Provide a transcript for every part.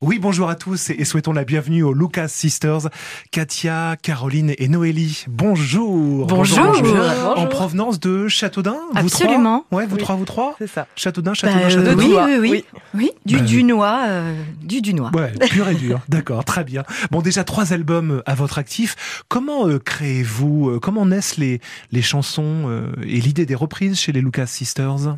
Oui, bonjour à tous et souhaitons la bienvenue aux Lucas Sisters, Katia, Caroline et Noélie. Bonjour. Bonjour. En provenance de Châteaudun, vous Absolument. trois Ouais, vous trois, vous trois C'est ça. Châteaudun, Bah, Châteaudun, euh, Châteaudun. oui, Dunois. oui, oui, Oui. oui. Du Bah, Dunois, euh, du Dunois. Ouais, pur et dur. D'accord, très bien. Bon, déjà trois albums à votre actif. Comment euh, créez-vous euh, Comment naissent les les chansons euh, et l'idée des reprises chez les Lucas Sisters?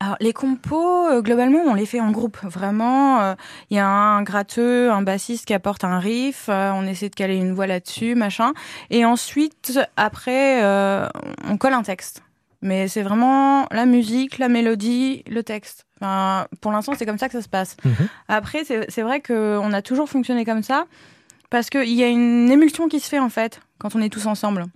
Alors, les compos, euh, globalement, on les fait en groupe. Vraiment, euh, il y a un gratteux, un bassiste qui apporte un riff, euh, on essaie de caler une voix là-dessus, machin. Et ensuite, après, euh, on colle un texte. Mais c'est vraiment la musique, la mélodie, le texte. Enfin, pour l'instant, c'est comme ça que ça se passe. Mhm. Après, c'est c'est vrai qu'on a toujours fonctionné comme ça, parce qu'il y a une émulsion qui se fait, en fait, quand on est tous ensemble.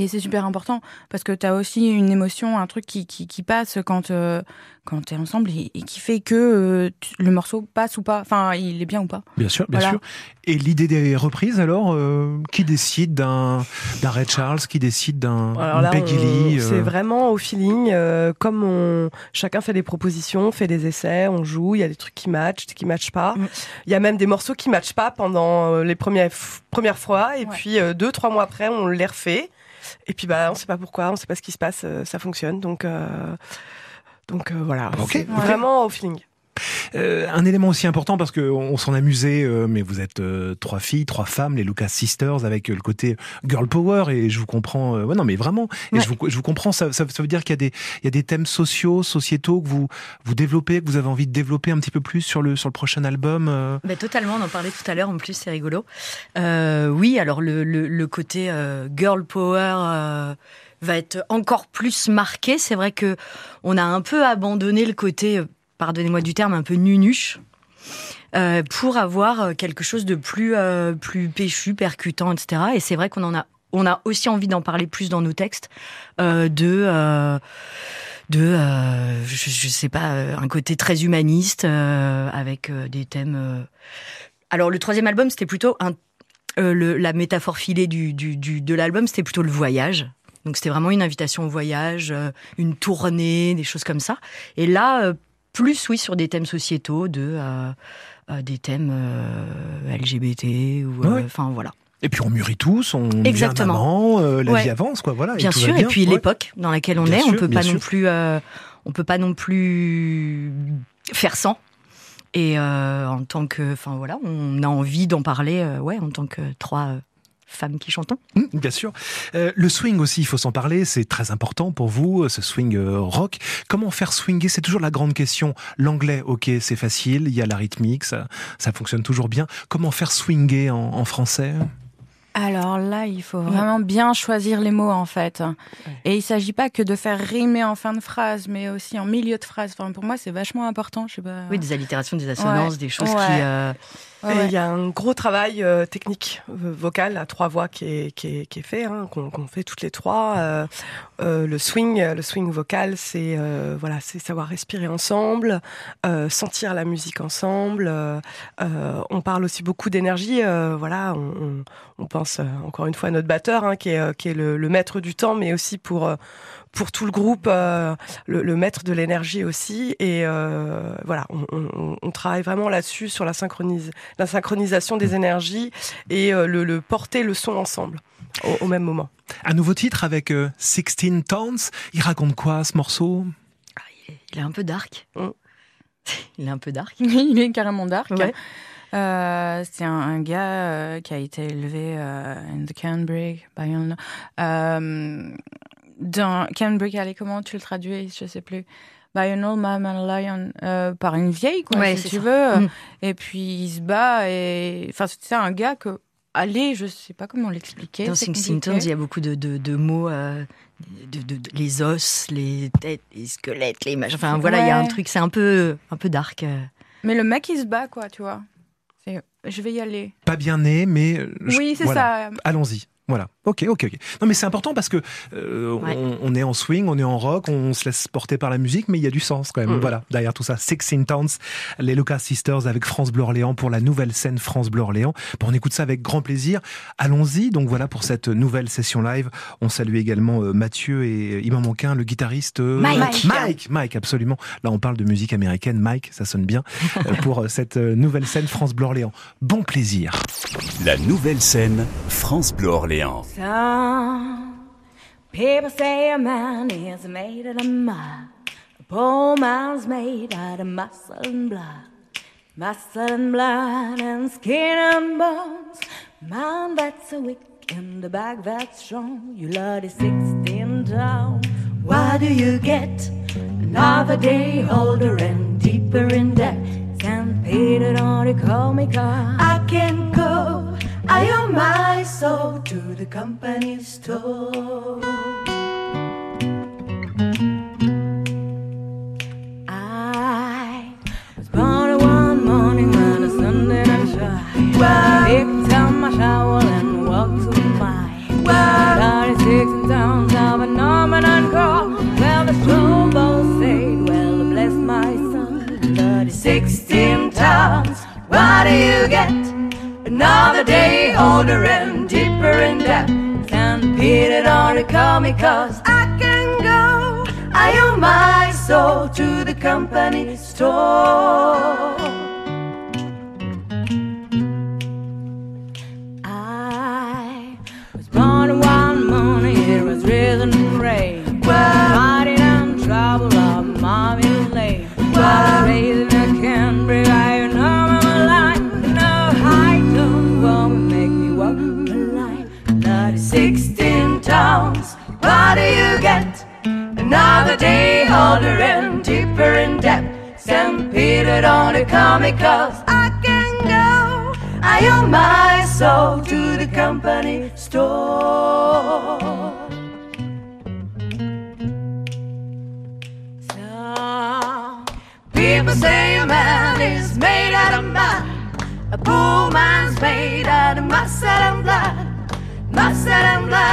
Et c'est super important parce que tu as aussi une émotion, un truc qui, qui, qui passe quand, euh, quand tu es ensemble et, et qui fait que euh, tu- le morceau passe ou pas. Enfin, il est bien ou pas. Bien sûr, bien Voilà. sûr. Et l'idée des reprises, alors, euh, qui décide d'un d'un Ray Charles, qui décide d'un Peggy Lee euh, c'est vraiment au feeling. euh, comme on, chacun fait des propositions, fait des essais, on joue. Il y a des trucs qui matchent, des qui matchent pas. Mm. Il y a même des morceaux qui matchent pas pendant les premières premières fois, et Ouais. puis euh, deux trois mois après, on les refait. Et puis bah, on sait pas pourquoi, on sait pas ce qui se passe, euh, ça fonctionne. Donc euh, donc euh, voilà, vraiment au feeling. Euh, un élément aussi important parce que on s'en amusait, euh, mais vous êtes euh, trois filles, trois femmes, les Lucas Sisters, avec le côté girl power et je vous comprends. ouais, non, mais vraiment, et Ouais. je, vous, je vous comprends. Ça, ça, ça veut dire qu'il y a des, il y a des thèmes sociaux, sociétaux que vous vous développez, que vous avez envie de développer un petit peu plus sur le sur le prochain album. Bah, totalement, on en parlait tout à l'heure, en plus c'est rigolo. Euh, oui, alors le, le, le côté euh, girl power euh, va être encore plus marqué. C'est vrai que on a un peu abandonné le côté, pardonnez-moi du terme, un peu nunuche. euh, pour avoir euh, quelque chose de plus euh, plus péchu, percutant, etc. Et c'est vrai qu'on en a on a aussi envie d'en parler plus dans nos textes de de je, je sais pas un côté très humaniste avec des thèmes alors le troisième album c'était plutôt la métaphore filée du, du, de l'album c'était plutôt le voyage donc c'était vraiment une invitation au voyage une tournée des choses comme ça et là plus oui sur des thèmes sociétaux de euh, euh, des thèmes euh, LGBT ou Ouais. enfin voilà Et puis on mûrit tous, on Exactement. euh, la Ouais. vie avance, quoi. Voilà. bien tout va sûr et puis Ouais. l'époque dans laquelle on Bien est sûr, on peut pas non plus on peut pas non plus faire sans et en tant que enfin voilà on a envie d'en parler ouais en tant que trois femmes qui chantons Mmh, Bien sûr. Euh, le swing aussi, il faut s'en parler, c'est très important pour vous, ce swing euh, rock. Comment faire swinger C'est toujours la grande question. L'anglais, ok, c'est facile, il y a la rythmique, ça, ça fonctionne toujours bien. Comment faire swinger en, en français? Alors là, il faut vraiment bien choisir les mots, en fait. Et il s'agit pas que de faire rimer en fin de phrase, mais aussi en milieu de phrase. Enfin, pour moi, c'est vachement important. Je sais pas. oui des allitérations des assonances Ouais. des choses Ouais. qui euh, Il y a un gros travail euh, technique euh, vocal à trois voix qui est, qui est, qui est fait, hein, qu'on fait toutes les trois. Euh, le swing, le swing vocal, c'est voilà, c'est savoir respirer ensemble, sentir la musique ensemble. on parle aussi beaucoup d'énergie. voilà, on, on, pense encore une fois à notre batteur, hein, qui est, qui est le, maître du temps, mais aussi pour pour tout le groupe, euh, le, le maître de l'énergie aussi. Et euh, voilà, on, on, on travaille vraiment là-dessus sur la synchronise la synchronisation des énergies et euh, le, le porter le son ensemble au, au même moment. Un nouveau titre avec euh, 16 Tons. Il raconte quoi ce morceau? Ah, il, est, il est un peu dark Mm. il est un peu dark il est carrément dark. Ouais. Euh, c'est un, un gars euh, qui a été élevé euh, in the Canbrick, Bayonne. Dans Canbrick, allez, comment tu le traduis Je sais plus. By an old man and a lion, euh, par une vieille, quoi, Ouais, si tu ça. veux. Mm. Et puis il se bat et, enfin, c'est un gars que, allez, je sais pas comment l'expliquer. Dans. Tones, il y a beaucoup de, de, de mots, euh, de, de- de- les os, les têtes, les squelettes, les machins. Enfin voilà, il y a un truc, c'est un peu, un peu dark. euh. Mais le mec, il se bat, quoi, tu vois. Je vais y aller. Pas bien né, mais je- oui, c'est voilà. ça. Allons-y. Voilà. Ok, ok, ok. Non, mais c'est important parce que euh, Ouais. on, on est en swing, on est en rock, on se laisse porter par la musique, mais il y a du sens quand même. Mm. Voilà, derrière tout ça, Sixteen Towns, les Lucas Sisters avec France Bleu Orléans pour la nouvelle scène France Bleu Orléans. Bon, on écoute ça avec grand plaisir. Allons-y. Donc voilà pour cette nouvelle session live. On salue également euh, Mathieu et il m'en manque un, le guitariste euh, Mike. Mike, Mike, absolument. Là, on parle de musique américaine. Mike, ça sonne bien euh, pour euh, cette euh, nouvelle scène France Bleu Orléans. Bon plaisir. La nouvelle scène France Bleu Orléans. Some people say a man is made out of mud. A poor man's made out of muscle and blood. Muscle and blood and skin and bones. Man, that's a wick in the back that's strong. You love the 16 down. Why do you get another day older and deeper in debt? Can't pay it on me comic I can go. I owe my soul to the company store. I was born one morning when the sun didn't shine. Picked up my shovel and walked to my Thirty-six towns of a Norman and girl. Well, the snowball said, well, bless my son. Thirty-sixteen towns, what do you get? Another day older and deeper in debt. Can't beat it on the comic cause I can go. I owe my soul to the company store. Another day older and deeper in debt. Stampeded on a comic cause I can go. I owe my soul to the company store. So, people say a man is made out of mud. A poor man's made out of muscle and blood. Muscle and blood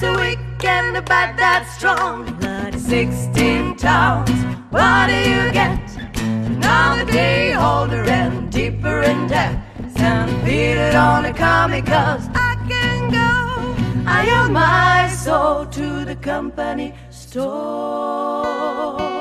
that's weak and a bad that's strong. Blood 16 towns. What do you get? Another day older and deeper in debt. Stampeded on a comic cause I can go. I owe my soul to the company store.